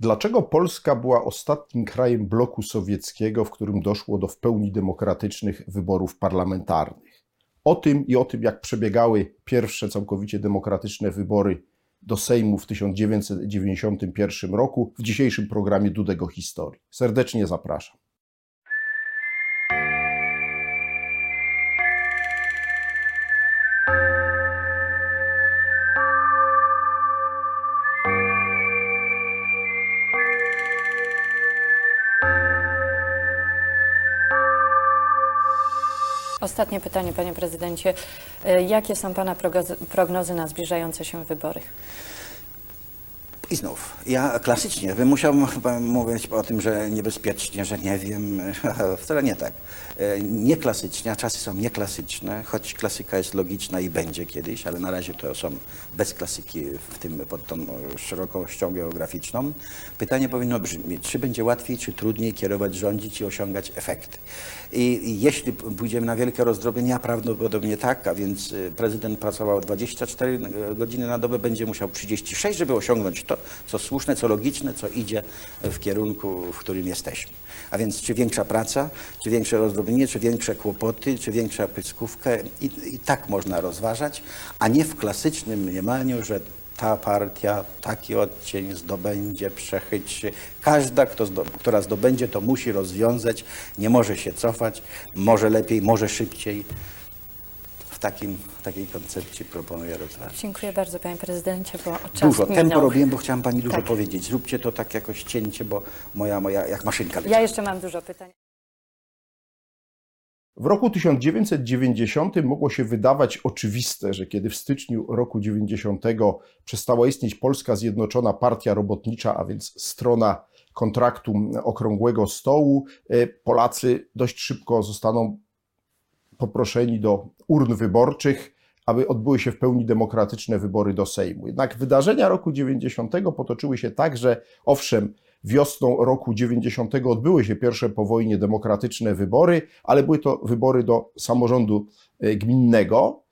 Dlaczego Polska była ostatnim krajem bloku sowieckiego, w którym doszło do w pełni demokratycznych wyborów parlamentarnych? O tym i o tym, jak przebiegały pierwsze całkowicie demokratyczne wybory do Sejmu w 1991 roku, w dzisiejszym programie Dudego Historii. Serdecznie zapraszam. Ostatnie pytanie, panie prezydencie. E, jakie są pana prognozy na zbliżające się wybory? I znów, ja klasycznie bym musiał mówić o tym, że niebezpiecznie, że nie wiem, wcale nie tak. E, nieklasycznie, a czasy są nieklasyczne, choć klasyka jest logiczna i będzie kiedyś, ale na razie to są bez klasyki w tym, pod tą szerokością geograficzną. Pytanie powinno brzmieć, czy będzie łatwiej, czy trudniej kierować, rządzić i osiągać efekty. I, jeśli pójdziemy na wielkie rozdrobienia, prawdopodobnie tak, a więc y, prezydent pracował 24 godziny na dobę, będzie musiał 36, żeby osiągnąć to, co słuszne, co logiczne, co idzie w kierunku, w którym jesteśmy. A więc czy większa praca, czy większe rozdrobnienie, czy większe kłopoty, czy większa pyskówkę i, i tak można rozważać, a nie w klasycznym mniemaniu, że ta partia taki odcień zdobędzie, przechytrzy. Każda, kto zdo, która zdobędzie, to musi rozwiązać, nie może się cofać, może lepiej, może szybciej w, takim, w takiej koncepcji proponuję rozważyć. Dziękuję bardzo panie prezydencie, bo czas Dużo. minął. Tempo robiłem, bo chciałam pani dużo Tak. powiedzieć. Zróbcie to tak jakoś cięcie, bo moja, moja jak maszynka leci. Ja jeszcze mam dużo pytań. W roku 1990 mogło się wydawać oczywiste, że kiedy w styczniu roku 90 przestała istnieć Polska Zjednoczona Partia Robotnicza, a więc strona kontraktu Okrągłego Stołu, e, Polacy dość szybko zostaną poproszeni do urn wyborczych, aby odbyły się w pełni demokratyczne wybory do Sejmu. Jednak wydarzenia roku 90 potoczyły się tak, że owszem, wiosną roku 90 odbyły się pierwsze po wojnie demokratyczne wybory, ale były to wybory do samorządu e, gminnego.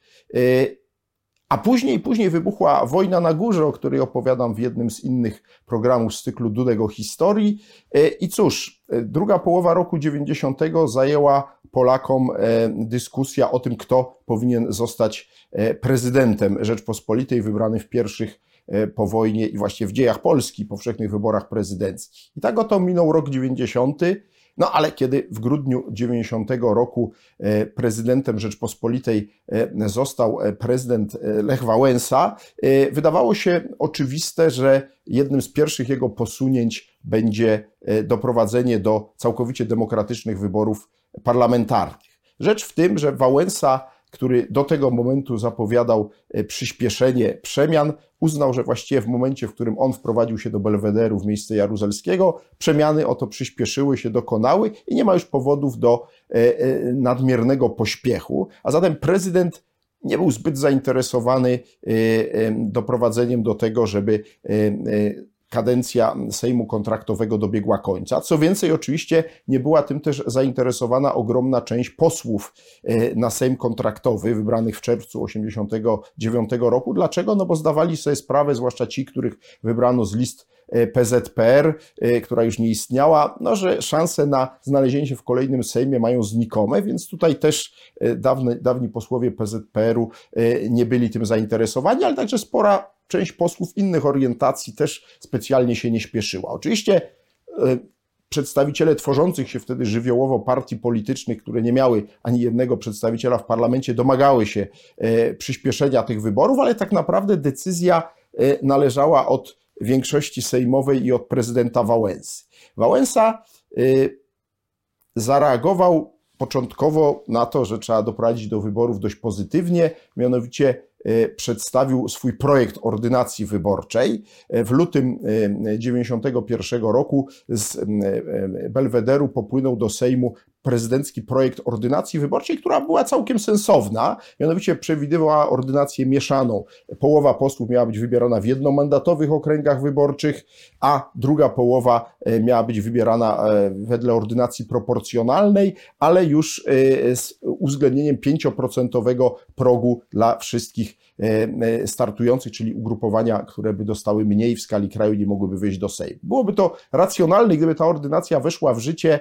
A później, później wybuchła wojna na górze, o której opowiadam w jednym z innych programów z cyklu Dudego Historii. E, I cóż, e, druga połowa roku 90 zajęła Polakom e, dyskusja o tym, kto powinien zostać prezydentem Rzeczpospolitej, wybrany w pierwszych po wojnie i właściwie w dziejach Polski powszechnych wyborach prezydenckich. I tak oto minął rok 90. No ale kiedy w grudniu 90 roku e, prezydentem Rzeczpospolitej e, został e, prezydent Lech Wałęsa, wydawało się oczywiste, że jednym z pierwszych jego posunięć będzie doprowadzenie do całkowicie demokratycznych wyborów parlamentarnych. Rzecz w tym, że Wałęsa, który do tego momentu zapowiadał e, przyspieszenie przemian, uznał, że właściwie w momencie, w którym on wprowadził się do Belwederu w miejsce Jaruzelskiego, przemiany oto przyspieszyły się, dokonały i nie ma już powodów do e, e, nadmiernego pośpiechu. A zatem prezydent nie był zbyt zainteresowany doprowadzeniem do tego, żeby kadencja Sejmu kontraktowego dobiegła końca. Co więcej, oczywiście nie była tym też zainteresowana ogromna część posłów e, na Sejm kontraktowy, wybranych w czerwcu 1989 roku. Dlaczego? No bo zdawali sobie sprawę, zwłaszcza ci, których wybrano z list PZPR, e, która już nie istniała, no, że szanse na znalezienie się w kolejnym Sejmie mają znikome, więc tutaj też dawne, dawni posłowie PZPR-u nie byli tym zainteresowani, ale także spora część posłów innych orientacji też specjalnie się nie śpieszyła. Oczywiście przedstawiciele tworzących się wtedy żywiołowo partii politycznych, które nie miały ani jednego przedstawiciela w parlamencie, domagały się przyspieszenia tych wyborów, ale tak naprawdę decyzja należała od większości sejmowej i od prezydenta Wałęsy. Wałęsa e, zareagował początkowo na to, że trzeba doprowadzić do wyborów dość pozytywnie, mianowicie e, przedstawił swój projekt ordynacji wyborczej. W lutym 1991 roku z Belwederu popłynął do Sejmu prezydencki projekt ordynacji wyborczej, która była całkiem sensowna, mianowicie przewidywała ordynację mieszaną. Połowa posłów miała być wybierana w jednomandatowych okręgach wyborczych, a druga połowa e, miała być wybierana e, wedle ordynacji proporcjonalnej, ale już e, z uwzględnieniem 5% progu dla wszystkich startujących, czyli ugrupowania, które by dostały mniej w skali kraju, nie mogłyby wyjść do Sejmu. Byłoby to racjonalne, gdyby ta ordynacja weszła w życie,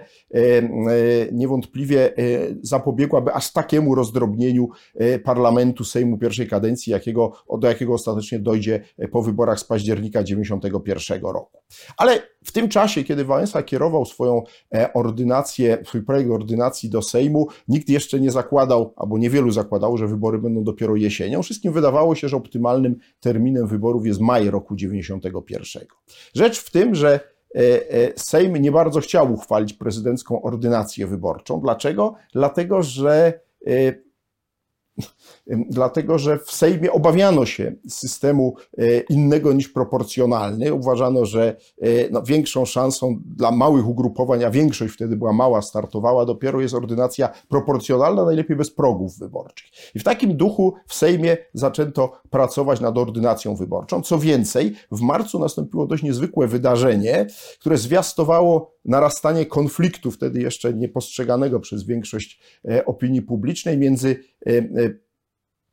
niewątpliwie zapobiegłaby aż takiemu rozdrobnieniu parlamentu Sejmu pierwszej kadencji, jakiego, do jakiego ostatecznie dojdzie po wyborach z października 91 roku. Ale w tym czasie, kiedy Wałęsa kierował swoją ordynację, swój projekt ordynacji do Sejmu, nikt jeszcze nie zakładał, albo niewielu zakładało, że wybory będą dopiero jesienią. Wszystkim wydawało się, że optymalnym terminem wyborów jest maj roku 91. Rzecz w tym, że e, e, Sejm nie bardzo chciał uchwalić prezydencką ordynację wyborczą. Dlaczego? Dlatego, że e, dlatego że w Sejmie obawiano się systemu e, innego niż proporcjonalny. Uważano, że e, no, większą szansą dla małych ugrupowań, a większość wtedy była mała, startowała, dopiero jest ordynacja proporcjonalna, najlepiej bez progów wyborczych. I w takim duchu w Sejmie zaczęto pracować nad ordynacją wyborczą. Co więcej, w marcu nastąpiło dość niezwykłe wydarzenie, które zwiastowało narastanie konfliktu, wtedy jeszcze niepostrzeganego przez większość e, opinii publicznej, między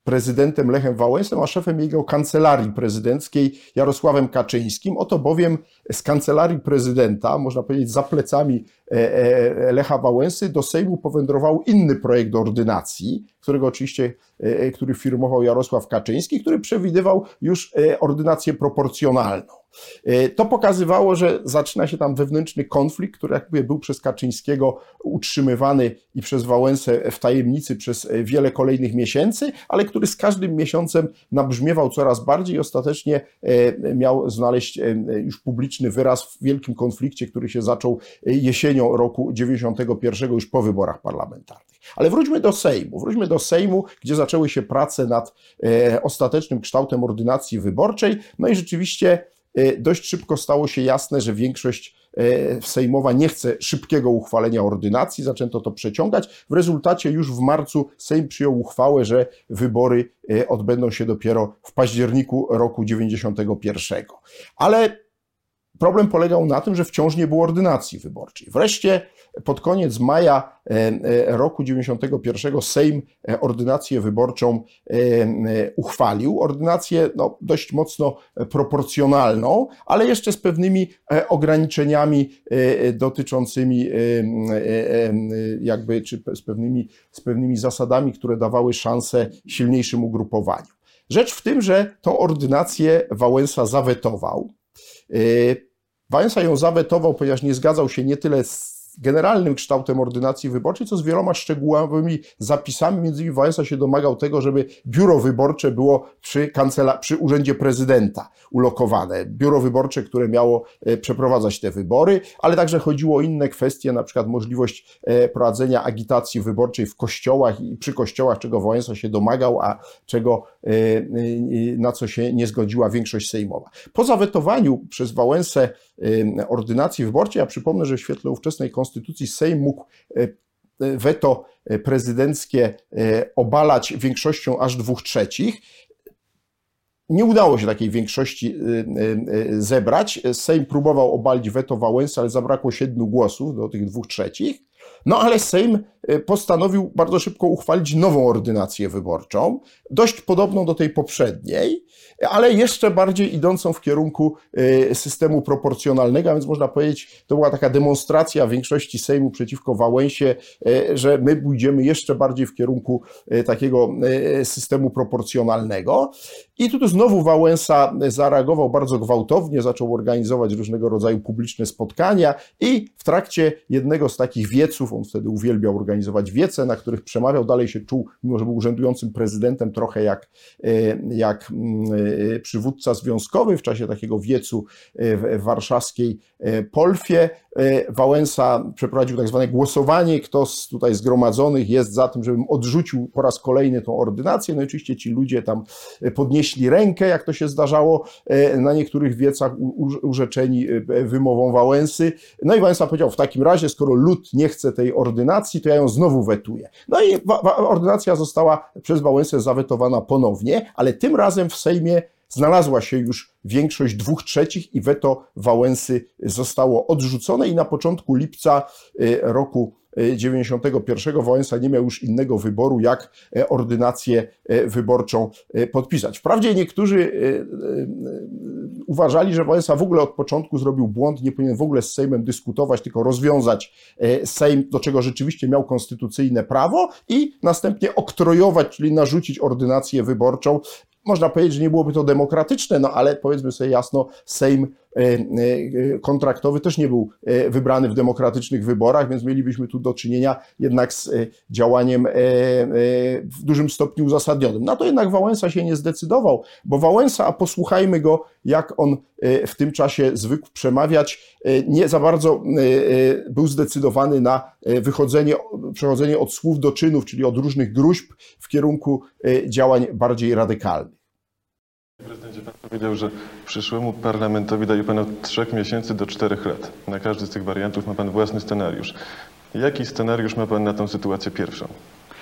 prezydentem Lechem Wałęsą, a szefem jego kancelarii prezydenckiej Jarosławem Kaczyńskim. Oto bowiem z kancelarii prezydenta, można powiedzieć za plecami e, e, Lecha Wałęsy, do Sejmu powędrował inny projekt ordynacji, którego oczywiście, e, który firmował Jarosław Kaczyński, który przewidywał już ordynację proporcjonalną. E, to pokazywało, że zaczyna się tam wewnętrzny konflikt, który jakby był przez Kaczyńskiego utrzymywany i przez Wałęsę w tajemnicy przez wiele kolejnych miesięcy, ale który z każdym miesiącem nabrzmiewał coraz bardziej i ostatecznie e, miał znaleźć e, już publiczny wyraz w wielkim konflikcie, który się zaczął jesienią roku 91 już po wyborach parlamentarnych. Ale wróćmy do Sejmu. Wróćmy do Sejmu, gdzie zaczęły się prace nad ostatecznym kształtem ordynacji wyborczej. No i rzeczywiście E, dość szybko stało się jasne, że większość e, sejmowa nie chce szybkiego uchwalenia ordynacji, zaczęto to przeciągać. W rezultacie już w marcu Sejm przyjął uchwałę, że wybory e, odbędą się dopiero w październiku roku 91. Ale problem polegał na tym, że wciąż nie było ordynacji wyborczej. Wreszcie pod koniec maja e, e, roku 91 Sejm e, ordynację wyborczą uchwalił. Ordynację no, dość mocno proporcjonalną, ale jeszcze z pewnymi ograniczeniami dotyczącymi jakby, czy z pewnymi, z pewnymi zasadami, które dawały szansę silniejszym ugrupowaniu. Rzecz w tym, że tą ordynację Wałęsa zawetował. Wałęsa ją zawetował, ponieważ nie zgadzał się nie tyle z generalnym kształtem ordynacji wyborczej, co z wieloma szczegółowymi zapisami. Między innymi Wałęsa się domagał tego, żeby biuro wyborcze było przy, kancela- przy urzędzie prezydenta ulokowane. Biuro wyborcze, które miało e, przeprowadzać te wybory, ale także chodziło o inne kwestie, na przykład możliwość e, prowadzenia agitacji wyborczej w kościołach i przy kościołach, czego Wałęsa się domagał, a czego, na co się nie zgodziła większość sejmowa. Po zawetowaniu przez Wałęsę ordynacji wyborczej, ja przypomnę, że w świetle ówczesnej konstytucji Sejm mógł weto prezydenckie obalać większością aż dwóch trzecich. Nie udało się takiej większości zebrać. Sejm próbował obalić weto Wałęsy, ale zabrakło siedmiu głosów do tych dwóch trzecich. No ale Sejm postanowił bardzo szybko uchwalić nową ordynację wyborczą, dość podobną do tej poprzedniej, ale jeszcze bardziej idącą w kierunku y, systemu proporcjonalnego, a więc można powiedzieć, to była taka demonstracja większości Sejmu przeciwko Wałęsie, y, że my pójdziemy jeszcze bardziej w kierunku y, takiego systemu proporcjonalnego. I tu znowu Wałęsa zareagował bardzo gwałtownie, zaczął organizować różnego rodzaju publiczne spotkania i w trakcie jednego z takich wieców, on wtedy uwielbiał organizować wiece, na których przemawiał, dalej się czuł, mimo że był urzędującym prezydentem, trochę jak, jak mm, Y, przywódca związkowy w czasie takiego wiecu y, w warszawskiej Polfie. Wałęsa przeprowadził tak zwane głosowanie, kto z tutaj zgromadzonych jest za tym, żebym odrzucił po raz kolejny tą ordynację. No i oczywiście ci ludzie tam podnieśli rękę, jak to się zdarzało na niektórych wiecach urzeczeni wymową Wałęsy. No i Wałęsa powiedział, w takim razie, skoro lud nie chce tej ordynacji, to ja ją znowu wetuję. No i ordynacja została przez Wałęsę zawetowana ponownie, ale tym razem w Sejmie znalazła się już większość dwóch trzecich i weto Wałęsy zostało odrzucone i na początku lipca y, roku 91 Wałęsa nie miał już innego wyboru, jak e, ordynację e, wyborczą e, podpisać. Wprawdzie niektórzy uważali, że Wałęsa w ogóle od początku zrobił błąd, nie powinien w ogóle z Sejmem dyskutować, tylko rozwiązać Sejm, do czego rzeczywiście miał konstytucyjne prawo i następnie oktrojować, czyli narzucić ordynację wyborczą można powiedzieć, że nie byłoby to demokratyczne, no ale powiedzmy sobie jasno, Sejm e, e, kontraktowy też nie był e, wybrany w demokratycznych wyborach, więc mielibyśmy tu do czynienia jednak z działaniem w dużym stopniu uzasadnionym. Na to jednak Wałęsa się nie zdecydował, bo Wałęsa, a posłuchajmy go, jak on w tym czasie zwykł przemawiać, nie za bardzo był zdecydowany na wychodzenie, przechodzenie od słów do czynów, czyli od różnych gruźb w kierunku działań bardziej radykalnych. Prezydencie, pan powiedział, że przyszłemu parlamentowi daje pan od trzech miesięcy do czterech lat. Na każdy z tych wariantów ma pan własny scenariusz. Jaki scenariusz ma pan na tą sytuację pierwszą?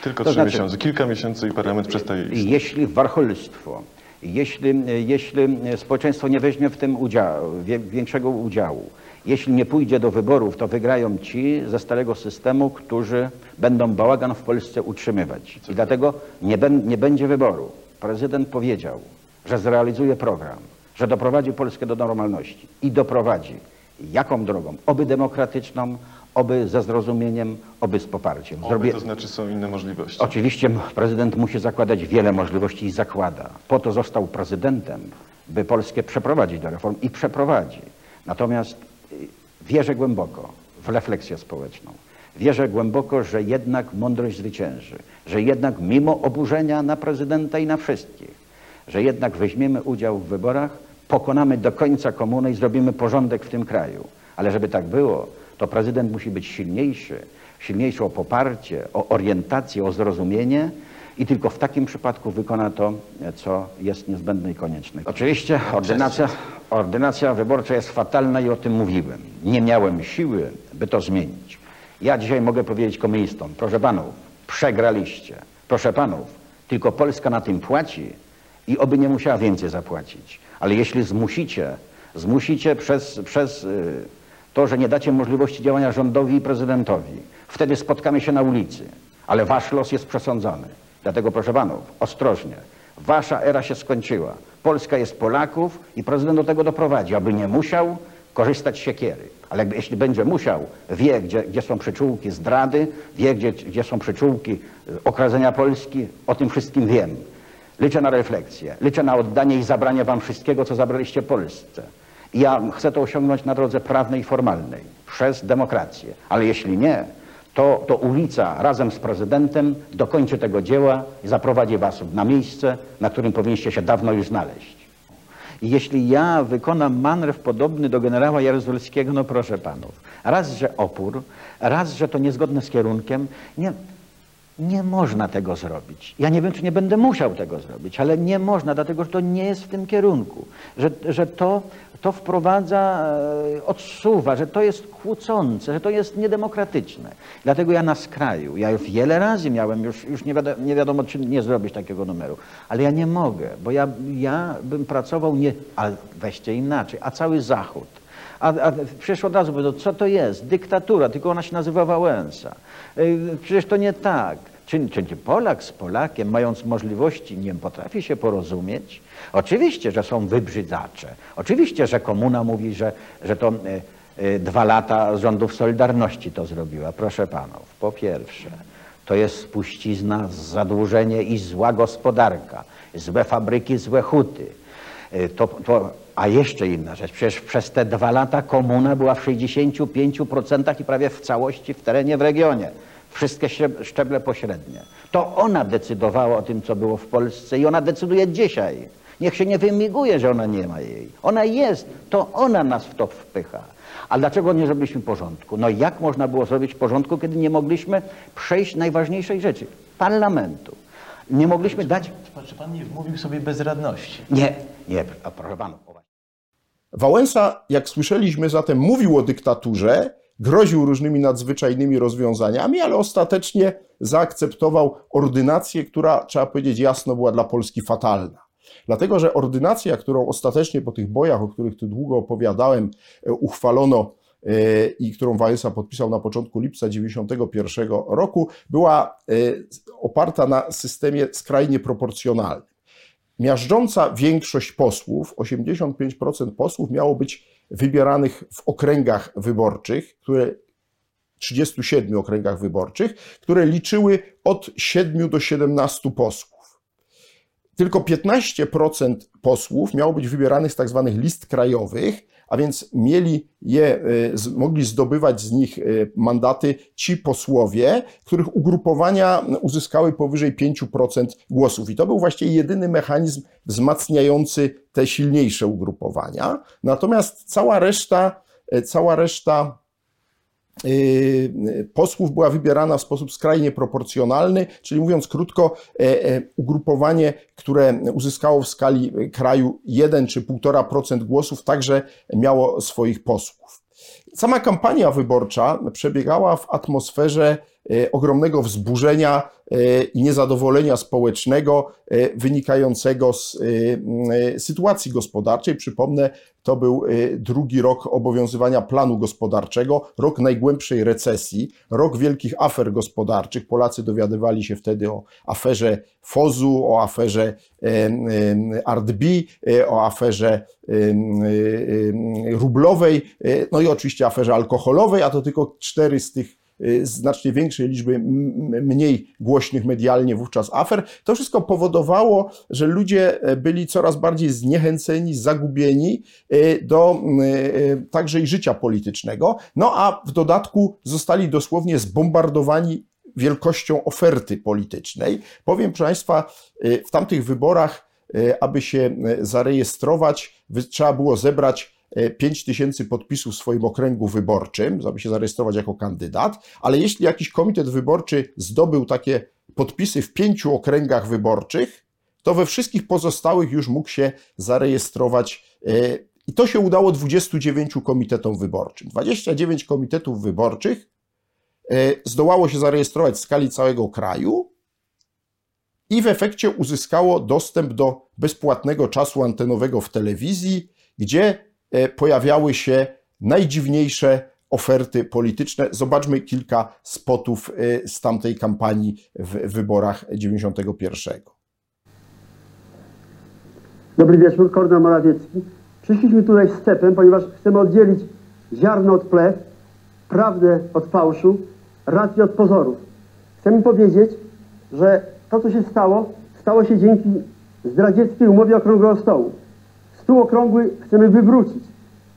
Tylko To trzy znaczy- miesiące, kilka miesięcy i parlament przestaje istnieć. Jeśli warcholstwo, jeśli, jeśli społeczeństwo nie weźmie w tym udziału, wie- większego udziału, jeśli nie pójdzie do wyborów, to wygrają ci ze starego systemu, którzy będą bałagan w Polsce utrzymywać. I dlatego nie, ben, nie będzie wyboru. Prezydent powiedział, że zrealizuje program, że doprowadzi Polskę do normalności. I doprowadzi. Jaką drogą? Oby demokratyczną, oby ze zrozumieniem, oby z poparciem. Oby, Zrobię- to znaczy są inne możliwości. Oczywiście prezydent musi zakładać wiele możliwości i zakłada. Po to został prezydentem, by Polskę przeprowadzić do reform i przeprowadzi. Natomiast y, wierzę głęboko w refleksję społeczną. Wierzę głęboko, że jednak mądrość zwycięży, że jednak mimo oburzenia na prezydenta i na wszystkich, że jednak weźmiemy udział w wyborach, pokonamy do końca komunę i zrobimy porządek w tym kraju. Ale żeby tak było, to prezydent musi być silniejszy, silniejszy o poparcie, o orientację, o zrozumienie i tylko w takim przypadku wykona to, co jest niezbędne i konieczne. Oczywiście ordynacja, ordynacja wyborcza jest fatalna i o tym mówiłem. Nie miałem siły, by to zmienić. Ja dzisiaj mogę powiedzieć komunistom, proszę panów, przegraliście. Proszę panów, tylko Polska na tym płaci i oby nie musiała więcej zapłacić. Ale jeśli zmusicie, zmusicie przez, przez y, to, że nie dacie możliwości działania rządowi i prezydentowi, wtedy spotkamy się na ulicy. Ale wasz los jest przesądzony. Dlatego proszę panów, ostrożnie. Wasza era się skończyła. Polska jest Polaków i prezydent do tego doprowadzi, aby nie musiał korzystać z siekiery. Ale jakby, jeśli będzie musiał, wie, gdzie, gdzie są przyczółki zdrady, wie, gdzie, gdzie są przyczółki y, okradzenia Polski, o tym wszystkim wiem. Liczę na refleksję, liczę na oddanie i zabranie wam wszystkiego, co zabraliście Polsce. Ja chcę to osiągnąć na drodze prawnej i formalnej, przez demokrację. Ale jeśli nie, to, to ulica razem z prezydentem dokończy tego dzieła i zaprowadzi was na miejsce, na którym powinniście się dawno już znaleźć. I jeśli ja wykonam manewr podobny do generała Jaruzelskiego, no proszę panów, raz, że opór, raz, że to niezgodne z kierunkiem, nie, nie można tego zrobić. Ja nie wiem, czy nie będę musiał tego zrobić, ale nie można, dlatego że to nie jest w tym kierunku. Że, że to, to wprowadza, e, odsuwa, że to jest kłócące, że to jest niedemokratyczne. Dlatego ja na skraju, ja już wiele razy miałem, już, już nie, wiadomo, nie wiadomo, czy nie zrobić takiego numeru, ale ja nie mogę, bo ja, ja bym pracował nie, ale weźcie inaczej, a cały Zachód. A, a przecież od razu powiedzą, co to jest? Dyktatura, tylko ona się nazywa Wałęsa. Yy, Przecież to nie tak. Czy, czy Polak z Polakiem, mając możliwości, nie potrafi się porozumieć? Oczywiście, że są wybrzydzacze. Oczywiście, że komuna mówi, że, że to y, y, dwa lata rządów Solidarności to zrobiła. Proszę panów, po pierwsze, to jest spuścizna, zadłużenie i zła gospodarka, złe fabryki, złe huty. Y, To, to, a jeszcze inna rzecz, przecież przez te dwa lata komuna była w 65% i prawie w całości w terenie, w regionie. Wszystkie szczeb- szczeble pośrednie. To ona decydowała o tym, co było w Polsce i ona decyduje dzisiaj. Niech się nie wymiguje, że ona nie ma jej. Ona jest, to ona nas w to wpycha. A dlaczego nie zrobiliśmy porządku? No jak można było zrobić porządku, kiedy nie mogliśmy przejść najważniejszej rzeczy? Parlamentu. Nie mogliśmy dać... Czy pan nie wmówił sobie bezradności? Nie, nie, a proszę panów. Wałęsa, jak słyszeliśmy, zatem mówił o dyktaturze, groził różnymi nadzwyczajnymi rozwiązaniami, ale ostatecznie zaakceptował ordynację, która, trzeba powiedzieć jasno, była dla Polski fatalna. Dlatego, że ordynacja, którą ostatecznie po tych bojach, o których tu długo opowiadałem, e, uchwalono e, i którą Wałęsa podpisał na początku lipca 1991 roku, była e, oparta na systemie skrajnie proporcjonalnym. Miażdżąca większość posłów, 85% posłów, miało być wybieranych w okręgach wyborczych, które 37 okręgach wyborczych, które liczyły od 7 do 17 posłów. Tylko 15% posłów miało być wybieranych z tak zwanych list krajowych, a więc mieli je, y, mogli zdobywać z nich y, mandaty ci posłowie, których ugrupowania uzyskały powyżej 5% głosów. I to był właściwie jedyny mechanizm wzmacniający te silniejsze ugrupowania. Natomiast cała reszta, y, cała reszta posłów była wybierana w sposób skrajnie proporcjonalny, czyli mówiąc krótko, e, e, ugrupowanie, które uzyskało w skali kraju 1 czy 1,5% głosów, także miało swoich posłów. Sama kampania wyborcza przebiegała w atmosferze e, ogromnego wzburzenia e, i niezadowolenia społecznego e, wynikającego z e, e, sytuacji gospodarczej. Przypomnę, to był e, drugi rok obowiązywania planu gospodarczego, rok najgłębszej recesji, rok wielkich afer gospodarczych. Polacy dowiadywali się wtedy o aferze Fozu, o aferze Ardbi, e, o aferze rublowej, e, no i oczywiście aferze alkoholowej, a to tylko cztery z tych e, znacznie większej liczby mniej głośnych medialnie wówczas afer. To wszystko powodowało, że ludzie e, byli coraz bardziej zniechęceni, zagubieni e, do e, także i życia politycznego. No a w dodatku zostali dosłownie zbombardowani wielkością oferty politycznej. Powiem, proszę Państwa, w tamtych wyborach, aby się zarejestrować, trzeba było zebrać 5 tysięcy podpisów w swoim okręgu wyborczym, aby się zarejestrować jako kandydat, ale jeśli jakiś komitet wyborczy zdobył takie podpisy w pięciu okręgach wyborczych, to we wszystkich pozostałych już mógł się zarejestrować. e, I to się udało 29 komitetom wyborczym. 29 komitetów wyborczych e, zdołało się zarejestrować w skali całego kraju i w efekcie uzyskało dostęp do bezpłatnego czasu antenowego w telewizji, gdzie e, pojawiały się najdziwniejsze oferty polityczne. Zobaczmy kilka spotów e, z tamtej kampanii w wyborach 91. Dobry wieczór, Kornel Morawiecki. Przyszliśmy tutaj z stepem, ponieważ chcemy oddzielić ziarno od plew, prawdę od fałszu, rację od pozorów. Chcemy powiedzieć, że to, co się stało, stało się dzięki zdradzieckiej umowie Okrągłego Stołu. Stół okrągły chcemy wywrócić.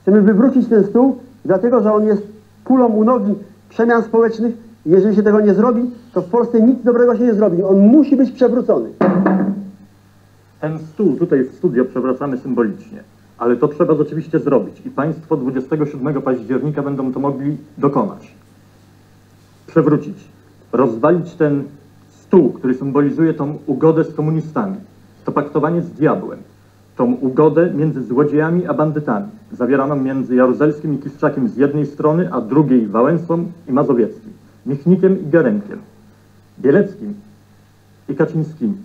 Chcemy wywrócić ten stół, dlatego że on jest kulą u nogi przemian społecznych. Jeżeli się tego nie zrobi, to w Polsce nic dobrego się nie zrobi. On musi być przewrócony. Ten stół tutaj w studio przewracamy symbolicznie, ale to trzeba rzeczywiście zrobić i Państwo 27 października będą to mogli dokonać. Przewrócić, rozwalić ten stół, który symbolizuje tą ugodę z komunistami, to paktowanie z diabłem, tą ugodę między złodziejami a bandytami, zawieraną między Jaruzelskim i Kiszczakiem z jednej strony, a drugiej Wałęsą i Mazowieckim, Michnikiem i Gerenkiem, Bieleckim i Kaczyńskimi.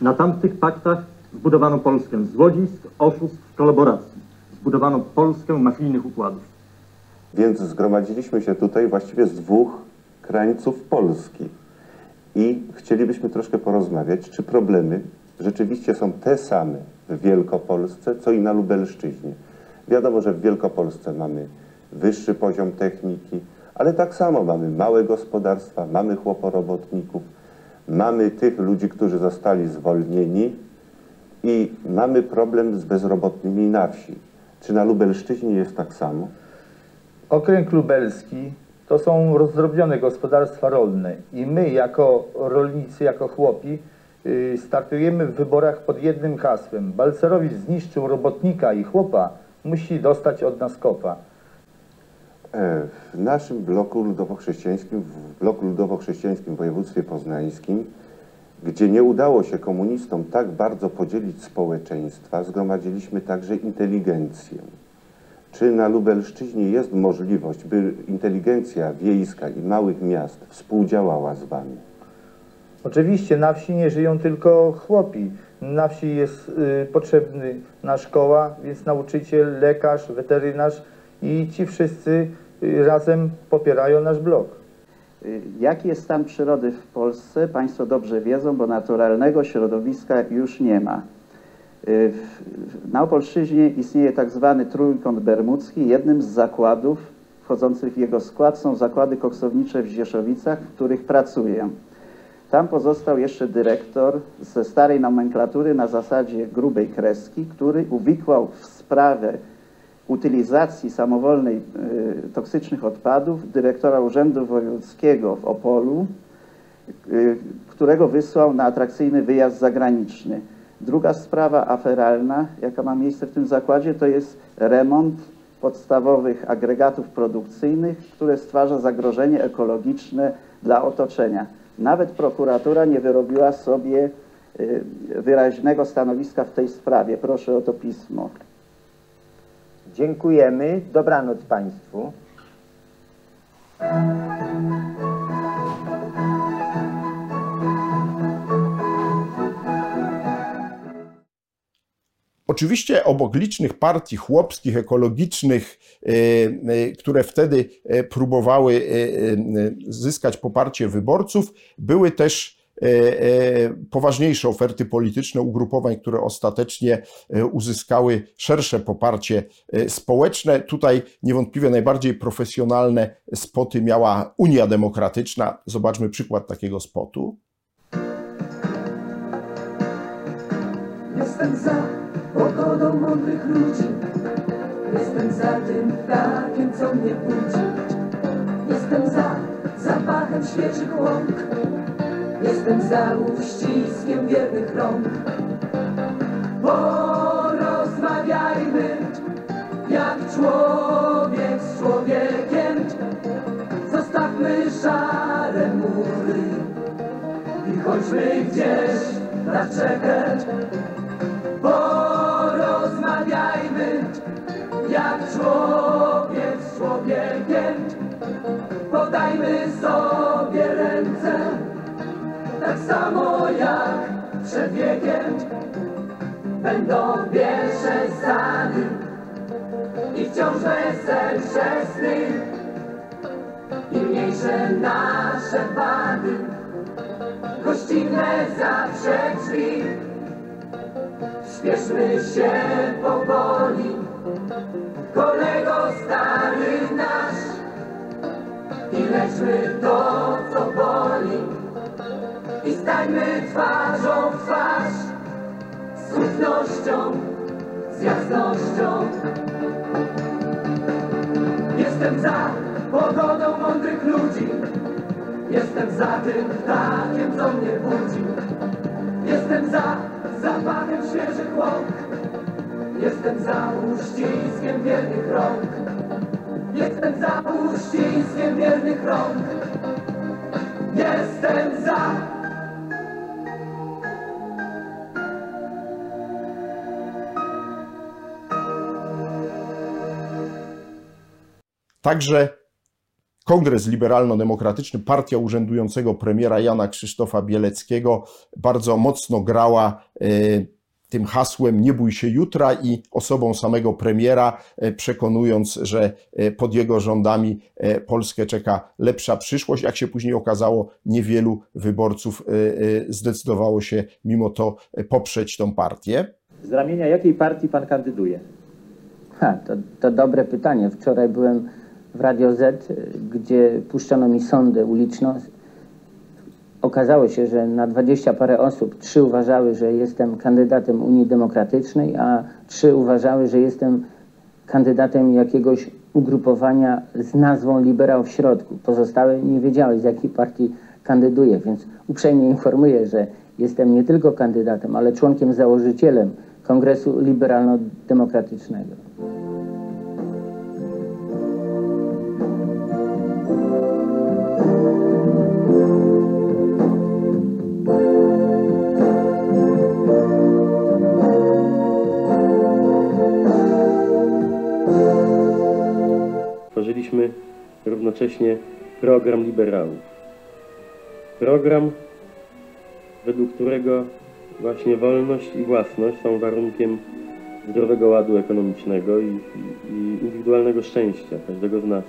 Na tamtych paktach zbudowano Polskę złodziejstw, oszustw, kolaboracji. Zbudowano Polskę mafijnych układów. Więc zgromadziliśmy się tutaj właściwie z dwóch krańców Polski i chcielibyśmy troszkę porozmawiać, czy problemy rzeczywiście są te same w Wielkopolsce, co i na Lubelszczyźnie. Wiadomo, że w Wielkopolsce mamy wyższy poziom techniki, ale tak samo mamy małe gospodarstwa, mamy chłoporobotników, mamy tych ludzi, którzy zostali zwolnieni i mamy problem z bezrobotnymi na wsi. Czy na Lubelszczyźnie jest tak samo? Okręg lubelski to są rozdrobnione gospodarstwa rolne i my jako rolnicy, jako chłopi startujemy w wyborach pod jednym hasłem. Balcerowicz zniszczył robotnika i chłopa, musi dostać od nas kopa. E, W naszym bloku ludowo-chrześcijańskim, w bloku ludowo-chrześcijańskim w województwie poznańskim, gdzie nie udało się komunistom tak bardzo podzielić społeczeństwa, zgromadziliśmy także inteligencję. Czy na Lubelszczyźnie jest możliwość, by inteligencja wiejska i małych miast współdziałała z Wami? Oczywiście na wsi nie żyją tylko chłopi. Na wsi jest y, potrzebny na szkoła, jest nauczyciel, lekarz, weterynarz i ci wszyscy y, razem popierają nasz blok. Y, Jaki jest stan przyrody w Polsce? Państwo dobrze wiedzą, bo naturalnego środowiska już nie ma. Y, Na Opolszczyźnie istnieje tak zwany trójkąt bermudzki. Jednym z zakładów wchodzących w jego skład są zakłady koksownicze w Zieszowicach, w których pracuję. Tam pozostał jeszcze dyrektor ze starej nomenklatury na zasadzie grubej kreski, który uwikłał w sprawę utylizacji samowolnej y, toksycznych odpadów dyrektora Urzędu Wojewódzkiego w Opolu, y, którego wysłał na atrakcyjny wyjazd zagraniczny. Druga sprawa aferalna, jaka ma miejsce w tym zakładzie, to jest remont podstawowych agregatów produkcyjnych, które stwarza zagrożenie ekologiczne dla otoczenia. Nawet prokuratura nie wyrobiła sobie y, wyraźnego stanowiska w tej sprawie. Proszę o to pismo. Dziękujemy. Dobranoc Państwu. Oczywiście obok licznych partii chłopskich, ekologicznych, e, e, które wtedy e, próbowały zyskać poparcie wyborców, były też poważniejsze oferty polityczne ugrupowań, które ostatecznie uzyskały szersze poparcie społeczne. Tutaj niewątpliwie najbardziej profesjonalne spoty miała Unia Demokratyczna. Zobaczmy przykład takiego spotu. Jestem za pogodą mądrych ludzi. Jestem za tym ptakiem, co mnie budzi. Jestem za zapachem świeżych łąk. Jestem za uściskiem wiernych rąk. Porozmawiajmy, jak człowiek z człowiekiem. Zostawmy szare mury i chodźmy gdzieś na rzekę. Porozmawiajmy, człowiek z człowiekiem. Podajmy sobie ręce, tak samo jak przed wiekiem. Będą większe stany i wciąż weselsze sny i mniejsze nasze wady. Gościnne zawsze drzwi. Śpieszmy się powoli, kolego stary nasz i leczmy to, co boli i stańmy twarzą w twarz z ufnością, z jasnością. Jestem za pogodą mądrych ludzi, jestem za tym ptakiem, co mnie budzi. Jestem za zapachem świeżych łąk. Jestem za uściskiem wiernych rąk. Jestem za uściskiem wiernych rąk. Jestem za. Także Kongres Liberalno-Demokratyczny, partia urzędującego premiera Jana Krzysztofa Bieleckiego bardzo mocno grała e, tym hasłem nie bój się jutra i osobą samego premiera, e, przekonując, że e, pod jego rządami e, Polskę czeka lepsza przyszłość. Jak się później okazało, niewielu wyborców zdecydowało się mimo to poprzeć tą partię. Z ramienia jakiej partii Pan kandyduje? Ha, to, to dobre pytanie. Wczoraj byłem w Radio Z, gdzie puszczono mi sondę uliczną. Okazało się, że na dwadzieścia parę osób trzy uważały, że jestem kandydatem Unii Demokratycznej, a trzy uważały, że jestem kandydatem jakiegoś ugrupowania z nazwą Liberał w środku. Pozostałe nie wiedziały, z jakiej partii kandyduję, więc uprzejmie informuję, że jestem nie tylko kandydatem, ale członkiem założycielem Kongresu Liberalno-Demokratycznego. Równocześnie program liberałów. Program, według którego właśnie wolność i własność są warunkiem zdrowego ładu ekonomicznego i, i, i indywidualnego szczęścia każdego z nas.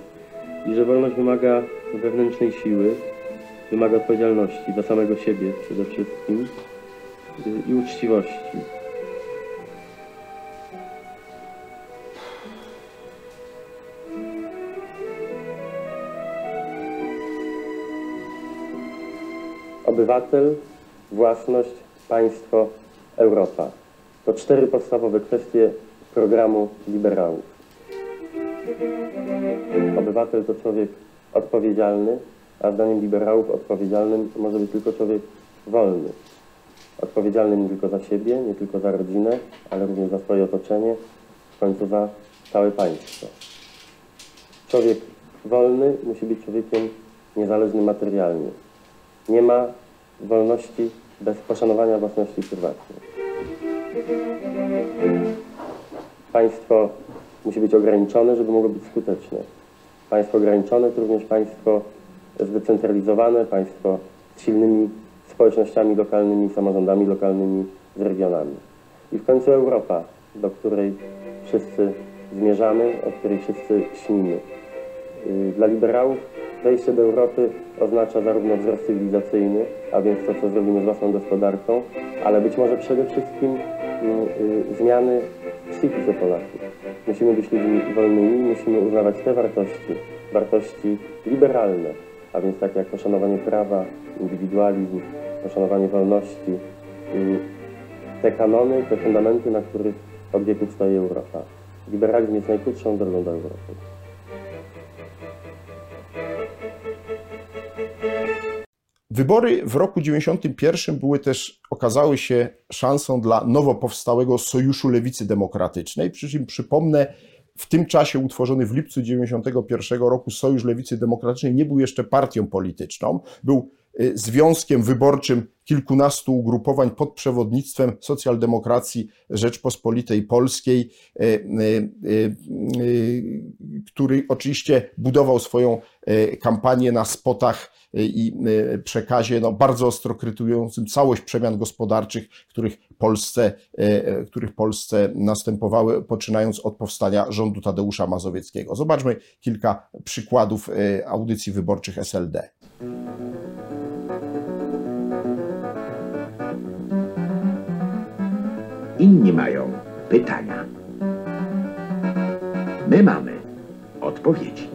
I że wolność wymaga wewnętrznej siły, wymaga odpowiedzialności za samego siebie przede wszystkim i uczciwości. Obywatel, własność, państwo, Europa. To cztery podstawowe kwestie programu liberałów. Obywatel to człowiek odpowiedzialny, a zdaniem liberałów odpowiedzialnym może być tylko człowiek wolny. Odpowiedzialny nie tylko za siebie, nie tylko za rodzinę, ale również za swoje otoczenie, w końcu za całe państwo. Człowiek wolny musi być człowiekiem niezależnym materialnie. Nie ma wolności bez poszanowania własności prywatnej. Państwo musi być ograniczone, żeby mogło być skuteczne. Państwo ograniczone to również państwo zdecentralizowane, państwo z silnymi społecznościami lokalnymi, samorządami lokalnymi, z regionami. I w końcu Europa, do której wszyscy zmierzamy, o której wszyscy śnimy. Y, Dla liberałów wejście do Europy oznacza zarówno wzrost cywilizacyjny, a więc to, co zrobimy z własną gospodarką, ale być może przede wszystkim y, y, zmiany w psychice Polaków. Musimy być ludźmi wolnymi, musimy uznawać te wartości, wartości liberalne, a więc takie jak poszanowanie prawa, indywidualizm, poszanowanie wolności, y, te kanony, te fundamenty, na których od wieków stoi Europa. Liberalizm jest najkrótszą drogą do Europy. Wybory w roku 91 były też, okazały się szansą dla nowo powstałego Sojuszu Lewicy Demokratycznej. Przy czym przypomnę, w tym czasie utworzony w lipcu 91 roku Sojusz Lewicy Demokratycznej nie był jeszcze partią polityczną. Był związkiem wyborczym kilkunastu ugrupowań pod przewodnictwem socjaldemokracji Rzeczpospolitej Polskiej, y, y, y, y, który oczywiście budował swoją y, kampanię na spotach y, i y, przekazie no, bardzo ostro krytykującym całość przemian gospodarczych, których Polsce, y, których Polsce następowały, poczynając od powstania rządu Tadeusza Mazowieckiego. Zobaczmy kilka przykładów y, audycji wyborczych SLD. Inni mają pytania. My mamy odpowiedzi.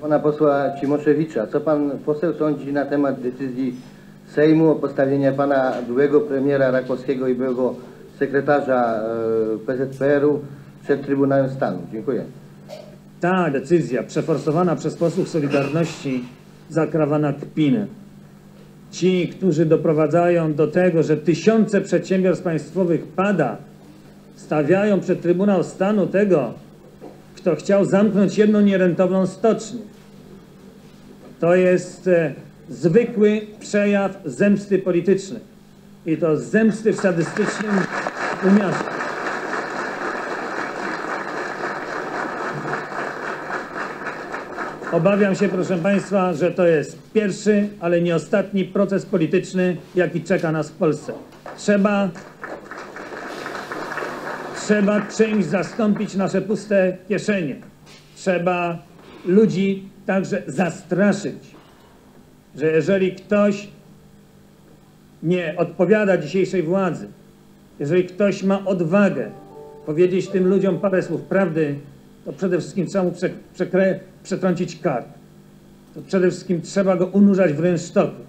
Pana posła Cimoszewicza. Co pan poseł sądzi na temat decyzji Sejmu o postawieniu pana byłego premiera Rakowskiego i byłego sekretarza e, PZPR-u przed Trybunałem Stanu? Dziękuję. Ta decyzja przeforsowana przez posłów Solidarności zakrawa na kpinę. Ci, którzy doprowadzają do tego, że tysiące przedsiębiorstw państwowych pada, stawiają przed Trybunał Stanu tego, kto chciał zamknąć jedną nierentowną stocznię. To jest e, zwykły przejaw zemsty politycznej. I to zemsty w sadystycznym wymiarze. Obawiam się, proszę Państwa, że to jest pierwszy, ale nie ostatni proces polityczny, jaki czeka nas w Polsce. Trzeba, trzeba czymś zastąpić nasze puste kieszenie. Trzeba ludzi także zastraszyć, że jeżeli ktoś nie odpowiada dzisiejszej władzy, jeżeli ktoś ma odwagę powiedzieć tym ludziom parę słów prawdy, to przede wszystkim trzeba mu przetrącić kark. To przede wszystkim trzeba go unurzać w rynsztoku.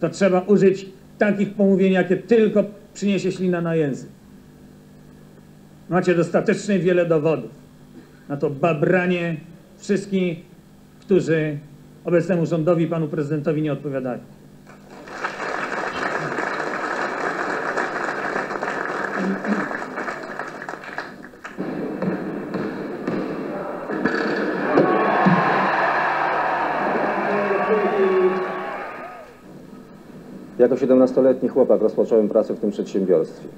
To trzeba użyć takich pomówień, jakie tylko przyniesie ślina na język. Macie dostatecznie wiele dowodów na to babranie wszystkich, którzy obecnemu rządowi, panu prezydentowi nie odpowiadają. Jako 17-letni chłopak rozpocząłem pracę w tym przedsiębiorstwie.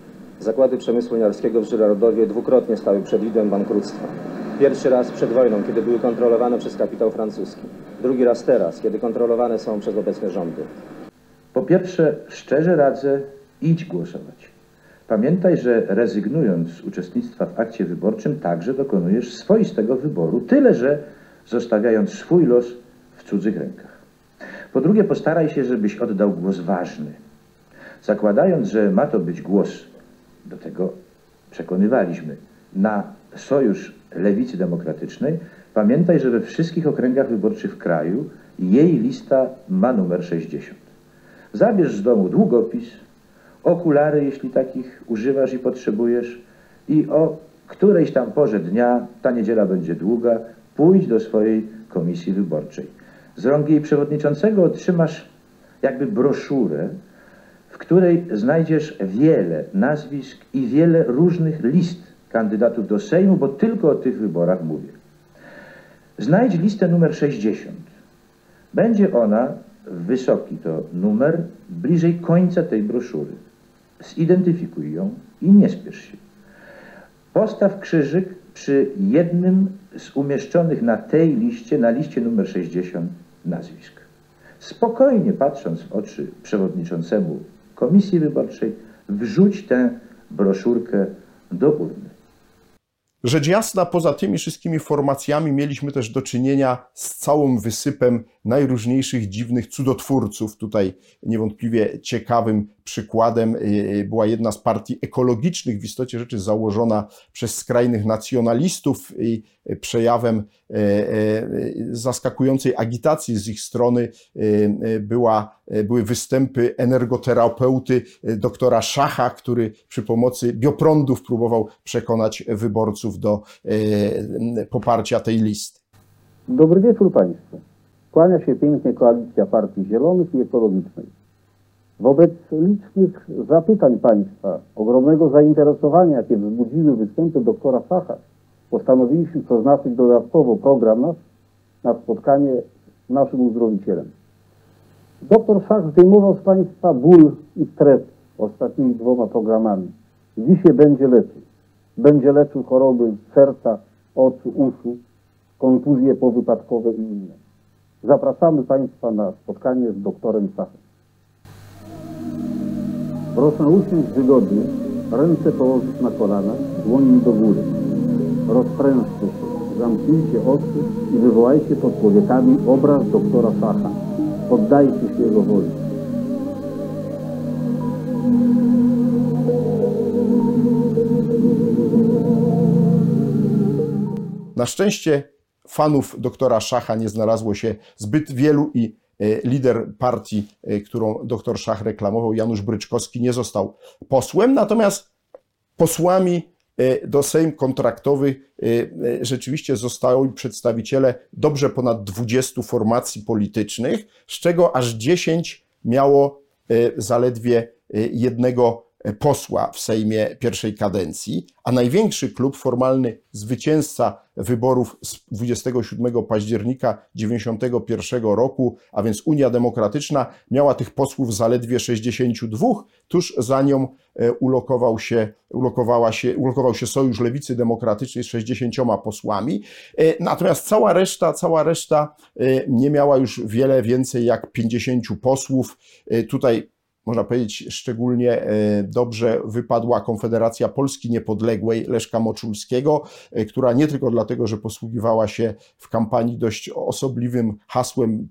Zakłady przemysłu niarskiego w Żyrardowie dwukrotnie stały przed widmem bankructwa. Pierwszy raz przed wojną, kiedy były kontrolowane przez kapitał francuski. Drugi raz teraz, kiedy kontrolowane są przez obecne rządy. Po pierwsze, szczerze radzę, idź głosować. Pamiętaj, że rezygnując z uczestnictwa w akcie wyborczym, także dokonujesz swoistego wyboru, tyle że zostawiając swój los w cudzych rękach. Po drugie, postaraj się, żebyś oddał głos ważny. Zakładając, że ma to być głos, do tego przekonywaliśmy, na sojusz lewicy demokratycznej, pamiętaj, że we wszystkich okręgach wyborczych w kraju jej lista ma numer 60. Zabierz z domu długopis, okulary, jeśli takich używasz i potrzebujesz, i o którejś tam porze dnia, ta niedziela będzie długa, pójdź do swojej komisji wyborczej. Z rąk jej przewodniczącego otrzymasz jakby broszurę, w której znajdziesz wiele nazwisk i wiele różnych list kandydatów do Sejmu, bo tylko o tych wyborach mówię. Znajdź listę numer 60. Będzie ona, wysoki to numer, bliżej końca tej broszury. Zidentyfikuj ją i nie spiesz się. Postaw krzyżyk przy jednym z umieszczonych na tej liście, na liście numer 60 nazwisk. Spokojnie patrząc w oczy przewodniczącemu komisji wyborczej, wrzuć tę broszurkę do urny. Rzecz jasna, poza tymi wszystkimi formacjami mieliśmy też do czynienia z całym wysypem najróżniejszych dziwnych cudotwórców. Tutaj niewątpliwie ciekawym przykładem y, była jedna z partii ekologicznych, w istocie rzeczy założona przez skrajnych nacjonalistów i przejawem y, y, zaskakującej agitacji z ich strony była, były występy energoterapeuty doktora Szacha, który przy pomocy bioprądów próbował przekonać wyborców do poparcia tej listy. Dobry wieczór Państwu. Kłania się pięknie koalicja Partii Zielonych i Ekologicznej. Wobec licznych zapytań Państwa, ogromnego zainteresowania, jakie wzbudziły występy doktora Facha, postanowiliśmy przeznaczyć dodatkowo program nasz na spotkanie z naszym uzdrowicielem. Doktor Szach zdejmował z Państwa ból i stres ostatnimi dwoma programami. Dzisiaj będzie leczył. Będzie leczył choroby serca, oczu, uszu, kontuzje powypadkowe i inne. Zapraszamy Państwa na spotkanie z doktorem Sachem. Proszę usiąść wygodnie, ręce położyć na kolanach, dłońmi do góry. Rozprężcie się, zamknijcie oczy i wywołajcie pod powiekami obraz doktora Sacha. Poddajcie się jego woli. Na szczęście fanów doktora Szacha nie znalazło się zbyt wielu i e, lider partii, e, którą doktor Szach reklamował, Janusz Bryczkowski, nie został posłem, natomiast posłami e, do Sejm kontraktowych rzeczywiście zostali przedstawiciele dobrze ponad 20 formacji politycznych, z czego aż 10 miało zaledwie jednego posła w Sejmie pierwszej kadencji, a największy klub, formalny zwycięzca wyborów z 27 października 1991 roku, a więc Unia Demokratyczna, miała tych posłów zaledwie 62, tuż za nią e, ulokował się, ulokowała się, ulokował się Sojusz Lewicy Demokratycznej z 60 posłami. E, natomiast cała reszta, cała reszta e, nie miała już wiele więcej jak 50 posłów. Tutaj można powiedzieć, szczególnie e, dobrze wypadła Konfederacja Polski Niepodległej Leszka Moczulskiego, e, która nie tylko dlatego, że posługiwała się w kampanii dość osobliwym hasłem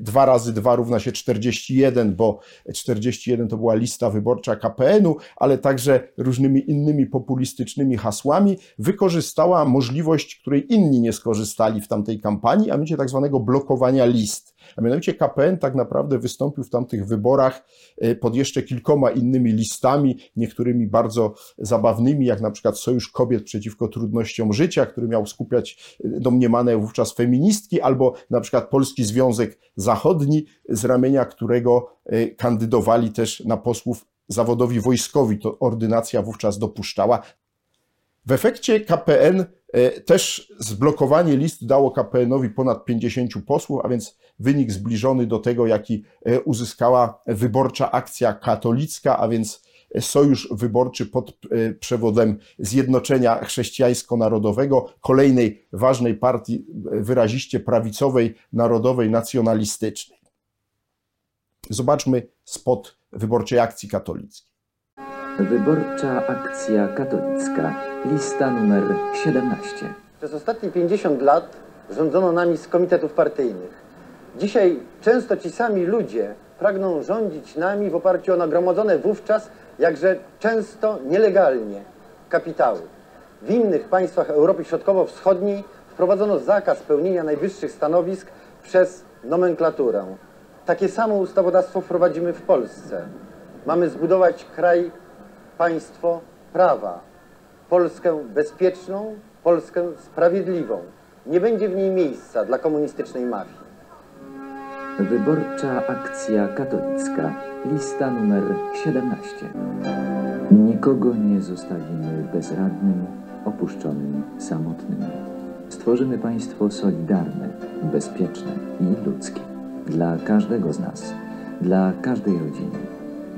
dwa razy dwa równa się 41, bo 41 to była lista wyborcza KPN-u, ale także różnymi innymi populistycznymi hasłami, wykorzystała możliwość, której inni nie skorzystali w tamtej kampanii, a mianowicie tak zwanego blokowania list. A mianowicie KPN tak naprawdę wystąpił w tamtych wyborach e, pod jeszcze kilkoma innymi listami, niektórymi bardzo zabawnymi, jak na przykład Sojusz Kobiet przeciwko trudnościom życia, który miał skupiać e, domniemane wówczas feministki, albo na przykład Polski Związek Zachodni, z ramienia którego e, kandydowali też na posłów zawodowi wojskowi. To ordynacja wówczas dopuszczała. W efekcie KPN też zblokowanie list dało KPN-owi ponad 50 posłów, a więc wynik zbliżony do tego, jaki e, uzyskała wyborcza akcja katolicka, a więc sojusz wyborczy pod e, przewodem Zjednoczenia Chrześcijańsko-Narodowego, kolejnej ważnej partii e, wyraziście prawicowej, narodowej, nacjonalistycznej. Zobaczmy spot wyborczej akcji katolickiej. Wyborcza akcja katolicka, lista numer 17. Przez ostatnie 50 lat rządzono nami z komitetów partyjnych. Dzisiaj często ci sami ludzie pragną rządzić nami w oparciu o nagromadzone wówczas, jakże często nielegalnie, kapitały. W innych państwach Europy Środkowo-Wschodniej wprowadzono zakaz pełnienia najwyższych stanowisk przez nomenklaturę. Takie samo ustawodawstwo wprowadzimy w Polsce. Mamy zbudować kraj, państwo prawa. Polskę bezpieczną, Polskę sprawiedliwą. Nie będzie w niej miejsca dla komunistycznej mafii. Wyborcza akcja katolicka, lista numer 17. Nikogo nie zostawimy bezradnym, opuszczonym, samotnym. Stworzymy państwo solidarne, bezpieczne i ludzkie. Dla każdego z nas, dla każdej rodziny,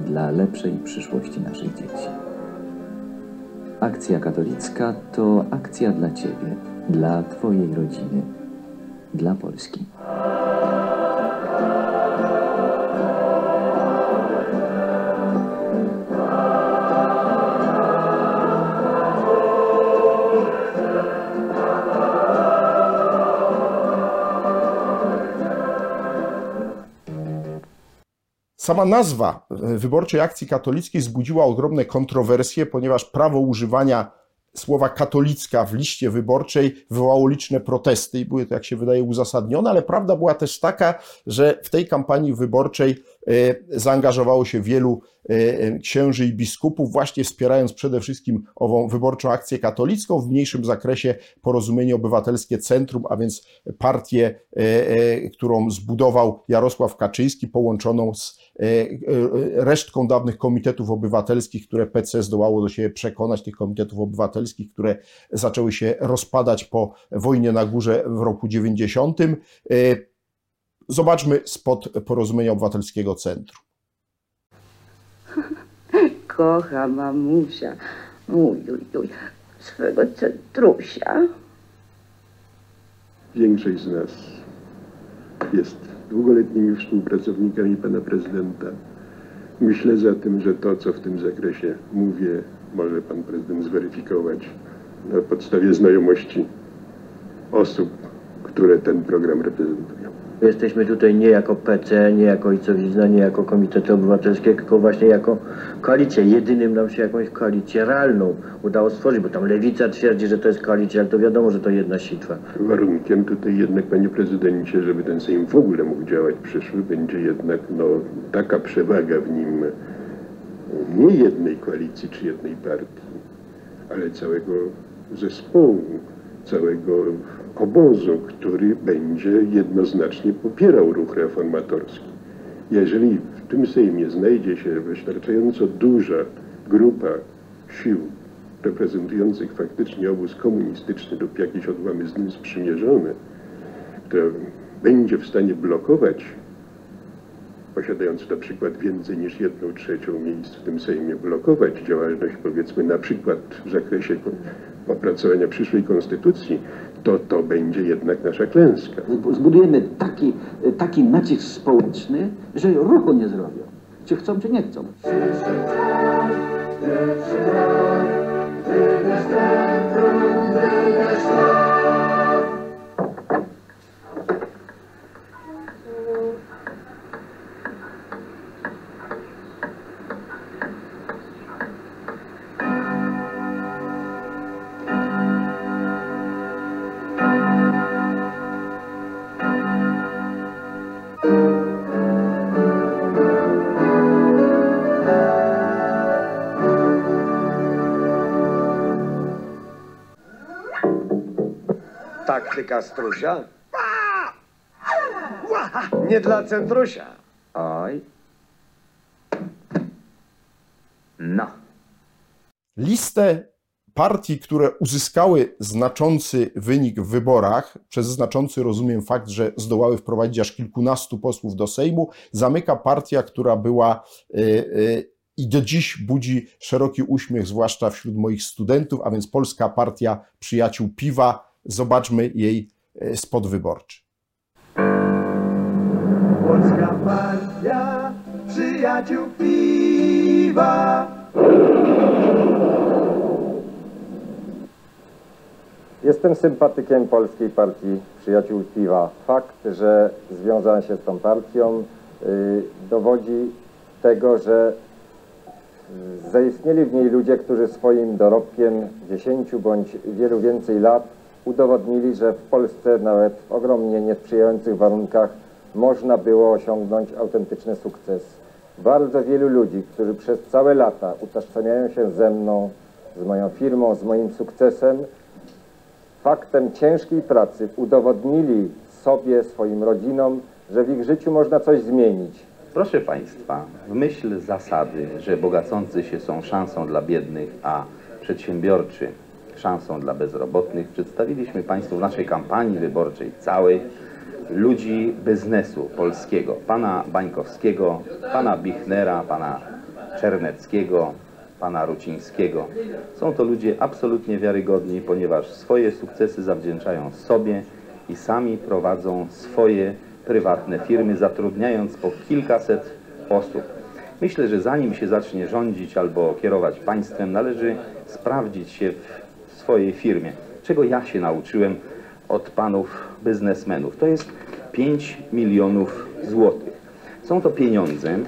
dla lepszej przyszłości naszych dzieci. Akcja katolicka to akcja dla Ciebie, dla Twojej rodziny, dla Polski. Sama nazwa e, wyborczej akcji katolickiej wzbudziła ogromne kontrowersje, ponieważ prawo używania słowa katolicka w liście wyborczej wywołało liczne protesty i były to, jak się wydaje, uzasadnione, ale prawda była też taka, że w tej kampanii wyborczej zaangażowało się wielu e, księży i biskupów, właśnie wspierając przede wszystkim ową wyborczą akcję katolicką, w mniejszym zakresie porozumienie obywatelskie Centrum, a więc partię, e, którą zbudował Jarosław Kaczyński, połączoną z resztką dawnych komitetów obywatelskich, które PC zdołało do siebie przekonać, tych komitetów obywatelskich, które zaczęły się rozpadać po wojnie na górze w roku 90. Zobaczmy spod porozumienia obywatelskiego centrum. Kocha mamusia, uj, uj, uj, swego centrusia. Większość z nas jest długoletnimi współpracownikami pana prezydenta. Myślę zatem, że to, co w tym zakresie mówię, może pan prezydent zweryfikować na podstawie znajomości osób, które ten program reprezentują. Jesteśmy tutaj nie jako PC, nie jako Ojcowizna, nie jako Komitety Obywatelskie, tylko właśnie jako koalicja. Jedynym nam się jakąś koalicję realną udało stworzyć, bo tam Lewica twierdzi, że to jest koalicja, ale to wiadomo, że to jedna sitwa. Warunkiem tutaj jednak, panie prezydencie, żeby ten Sejm w ogóle mógł działać przyszły, będzie jednak no, taka przewaga w nim nie jednej koalicji czy jednej partii, ale całego zespołu, całego obozu, który będzie jednoznacznie popierał ruch reformatorski. Jeżeli w tym Sejmie znajdzie się wystarczająco duża grupa sił reprezentujących faktycznie obóz komunistyczny lub jakieś odłamy z nim sprzymierzone, która będzie w stanie blokować, posiadając na przykład więcej niż jedną trzecią miejsc w tym Sejmie, blokować działalność powiedzmy na przykład w zakresie opracowania przyszłej konstytucji, to to będzie jednak nasza klęska. Zbudujemy taki, taki nacisk społeczny, że ruchu nie zrobią. Czy chcą, czy nie chcą. Taktyka strusia? Nie dla centrusia. Oj. No. Listę partii, które uzyskały znaczący wynik w wyborach, przez znaczący rozumiem fakt, że zdołały wprowadzić aż kilkunastu posłów do Sejmu, zamyka partia, która była y, y, i do dziś budzi szeroki uśmiech, zwłaszcza wśród moich studentów, a więc Polska Partia Przyjaciół Piwa. Zobaczmy jej e, spot wyborczy. Polska Partia Przyjaciół Piwa. Jestem sympatykiem Polskiej Partii Przyjaciół Piwa. Fakt, że związałem się z tą partią yy, dowodzi tego, że zaistnieli w niej ludzie, którzy swoim dorobkiem 10 bądź wielu więcej lat udowodnili, że w Polsce nawet w ogromnie niesprzyjających warunkach można było osiągnąć autentyczny sukces. Bardzo wielu ludzi, którzy przez całe lata utożsamiają się ze mną, z moją firmą, z moim sukcesem, faktem ciężkiej pracy udowodnili sobie, swoim rodzinom, że w ich życiu można coś zmienić. Proszę Państwa, w myśl zasady, że bogacący się są szansą dla biednych, a przedsiębiorczy szansą dla bezrobotnych, przedstawiliśmy Państwu w naszej kampanii wyborczej całej ludzi biznesu polskiego, pana Bańkowskiego, pana Bichnera, pana Czerneckiego, pana Rucińskiego. Są to ludzie absolutnie wiarygodni, ponieważ swoje sukcesy zawdzięczają sobie i sami prowadzą swoje prywatne firmy, zatrudniając po kilkaset osób. Myślę, że zanim się zacznie rządzić albo kierować państwem, należy sprawdzić się w swojej firmie. Czego ja się nauczyłem od panów biznesmenów? To jest 5 milionów złotych. Są to pieniądze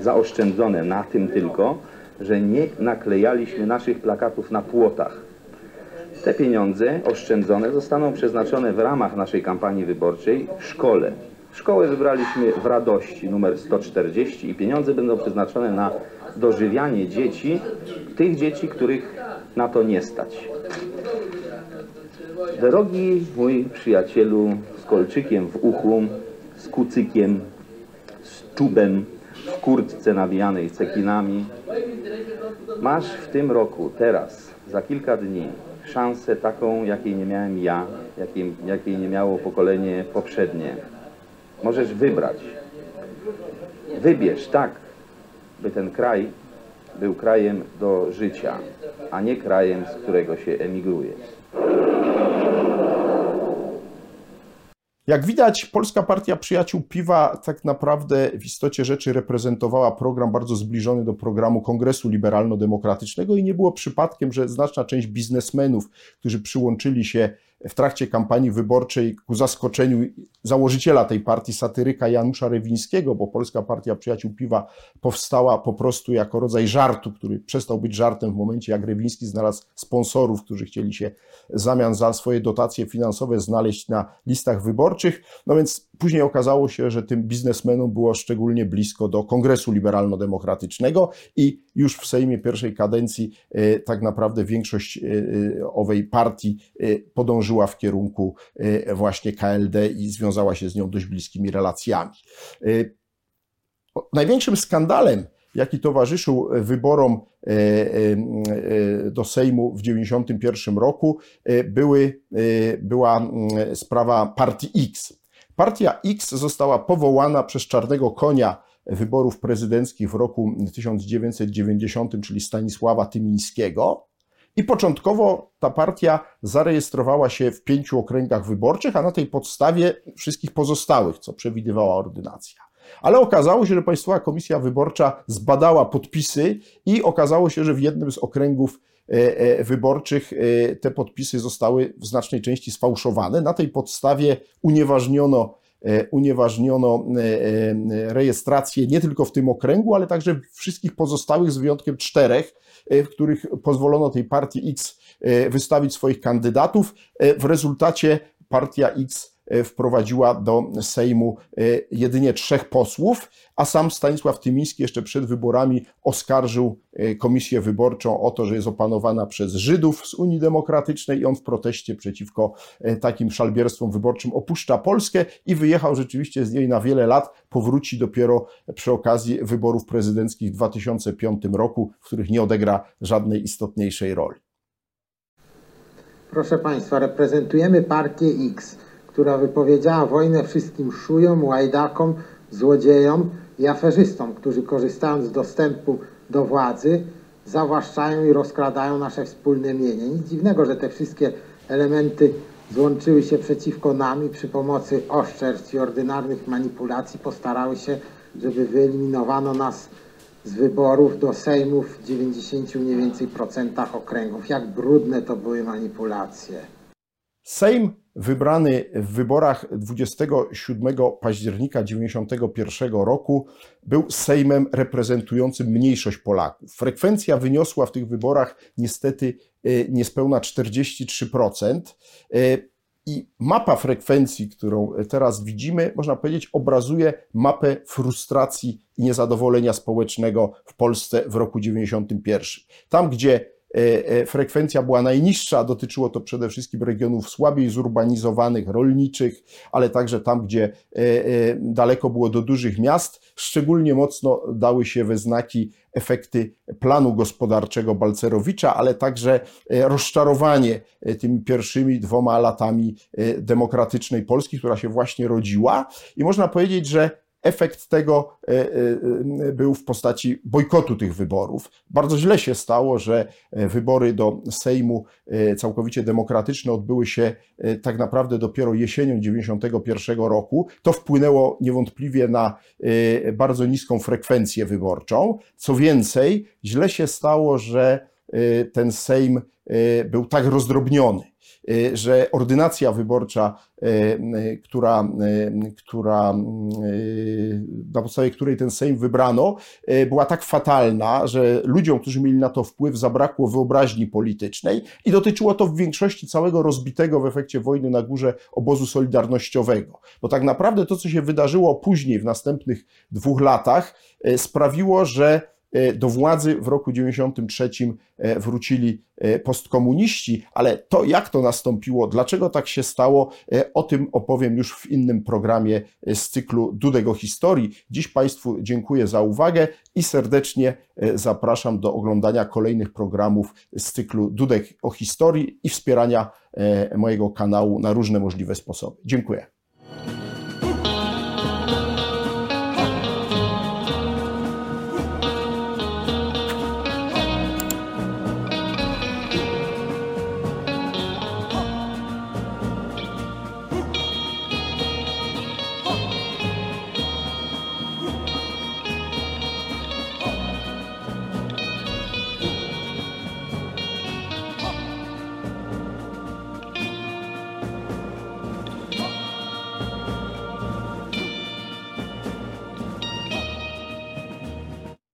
zaoszczędzone na tym tylko, że nie naklejaliśmy naszych plakatów na płotach. Te pieniądze oszczędzone zostaną przeznaczone w ramach naszej kampanii wyborczej w szkole. Szkołę wybraliśmy w Radości numer 140 i pieniądze będą przeznaczone na dożywianie dzieci, tych dzieci, których na to nie stać. Drogi mój przyjacielu z kolczykiem w uchu, z kucykiem, z czubem, w kurtce nabijanej cekinami, masz w tym roku, teraz, za kilka dni, szansę taką, jakiej nie miałem ja, jakiej, jakiej nie miało pokolenie poprzednie. Możesz wybrać. Wybierz tak, by ten kraj był krajem do życia, a nie krajem, z którego się emigruje. Jak widać, Polska Partia Przyjaciół Piwa tak naprawdę w istocie rzeczy reprezentowała program bardzo zbliżony do programu Kongresu Liberalno-Demokratycznego i nie było przypadkiem, że znaczna część biznesmenów, którzy przyłączyli się w trakcie kampanii wyborczej ku zaskoczeniu założyciela tej partii, satyryka Janusza Rewińskiego, bo Polska Partia Przyjaciół Piwa powstała po prostu jako rodzaj żartu, który przestał być żartem w momencie, jak Rewiński znalazł sponsorów, którzy chcieli się w zamian za swoje dotacje finansowe znaleźć na listach wyborczych. No więc później okazało się, że tym biznesmenom było szczególnie blisko do Kongresu Liberalno-Demokratycznego i już w Sejmie pierwszej kadencji e, tak naprawdę większość e, e, owej partii podążyła w kierunku właśnie KLD i związała się z nią dość bliskimi relacjami. Największym skandalem, jaki towarzyszył wyborom do Sejmu w 1991 roku, były, była sprawa partii X. Partia X została powołana przez czarnego konia wyborów prezydenckich w roku 1990, czyli Stanisława Tymińskiego. I początkowo ta partia zarejestrowała się w pięciu okręgach wyborczych, a na tej podstawie wszystkich pozostałych, co przewidywała ordynacja. Ale okazało się, że Państwowa Komisja Wyborcza zbadała podpisy i okazało się, że w jednym z okręgów wyborczych e, te podpisy zostały w znacznej części sfałszowane. Na tej podstawie unieważniono unieważniono rejestrację nie tylko w tym okręgu, ale także wszystkich pozostałych z wyjątkiem czterech, w których pozwolono tej partii X wystawić swoich kandydatów. W rezultacie partia X E, wprowadziła do Sejmu e, jedynie trzech posłów, a sam Stanisław Tymiński jeszcze przed wyborami oskarżył e, komisję wyborczą o to, że jest opanowana przez Żydów z Unii Demokratycznej i on w proteście przeciwko takim szalbierstwom wyborczym opuszcza Polskę i wyjechał rzeczywiście z niej na wiele lat, powróci dopiero przy okazji wyborów prezydenckich w 2005 roku, w których nie odegra żadnej istotniejszej roli. Proszę Państwa, reprezentujemy partię X która wypowiedziała wojnę wszystkim szujom, łajdakom, złodziejom i aferzystom, którzy korzystając z dostępu do władzy, zawłaszczają i rozkradają nasze wspólne mienie. Nic dziwnego, że te wszystkie elementy złączyły się przeciwko nam i przy pomocy oszczerstw i ordynarnych manipulacji postarały się, żeby wyeliminowano nas z wyborów do Sejmów w 90 mniej więcej procentach okręgów. Jak brudne to były manipulacje. Sejm wybrany w wyborach 27 października 1991 roku był Sejmem reprezentującym mniejszość Polaków. Frekwencja wyniosła w tych wyborach niestety e, niespełna 43%. E, I mapa frekwencji, którą teraz widzimy, można powiedzieć, obrazuje mapę frustracji i niezadowolenia społecznego w Polsce w roku 91. Tam, gdzie frekwencja była najniższa. Dotyczyło to przede wszystkim regionów słabiej zurbanizowanych, rolniczych, ale także tam, gdzie e, daleko było do dużych miast. Szczególnie mocno dały się we znaki efekty planu gospodarczego Balcerowicza, ale także rozczarowanie tymi pierwszymi dwoma latami demokratycznej Polski, która się właśnie rodziła. I można powiedzieć, że efekt tego e, e, e, był w postaci bojkotu tych wyborów. Bardzo źle się stało, że wybory do Sejmu całkowicie demokratyczne odbyły się tak naprawdę dopiero jesienią 1991 roku. To wpłynęło niewątpliwie na bardzo niską frekwencję wyborczą. Co więcej, źle się stało, że ten Sejm był tak rozdrobniony. Y, że ordynacja wyborcza, y, y, która, która, na podstawie której ten Sejm wybrano, była tak fatalna, że ludziom, którzy mieli na to wpływ, zabrakło wyobraźni politycznej i dotyczyło to w większości całego rozbitego w efekcie wojny na górze obozu solidarnościowego. Bo tak naprawdę to, co się wydarzyło później, w następnych dwóch latach, sprawiło, że do władzy w roku 93 e, wrócili e, postkomuniści, ale to jak to nastąpiło, dlaczego tak się stało, o tym opowiem już w innym programie z cyklu Dudek o historii. Dziś Państwu dziękuję za uwagę i serdecznie zapraszam do oglądania kolejnych programów z cyklu Dudek o historii i wspierania mojego kanału na różne możliwe sposoby. Dziękuję.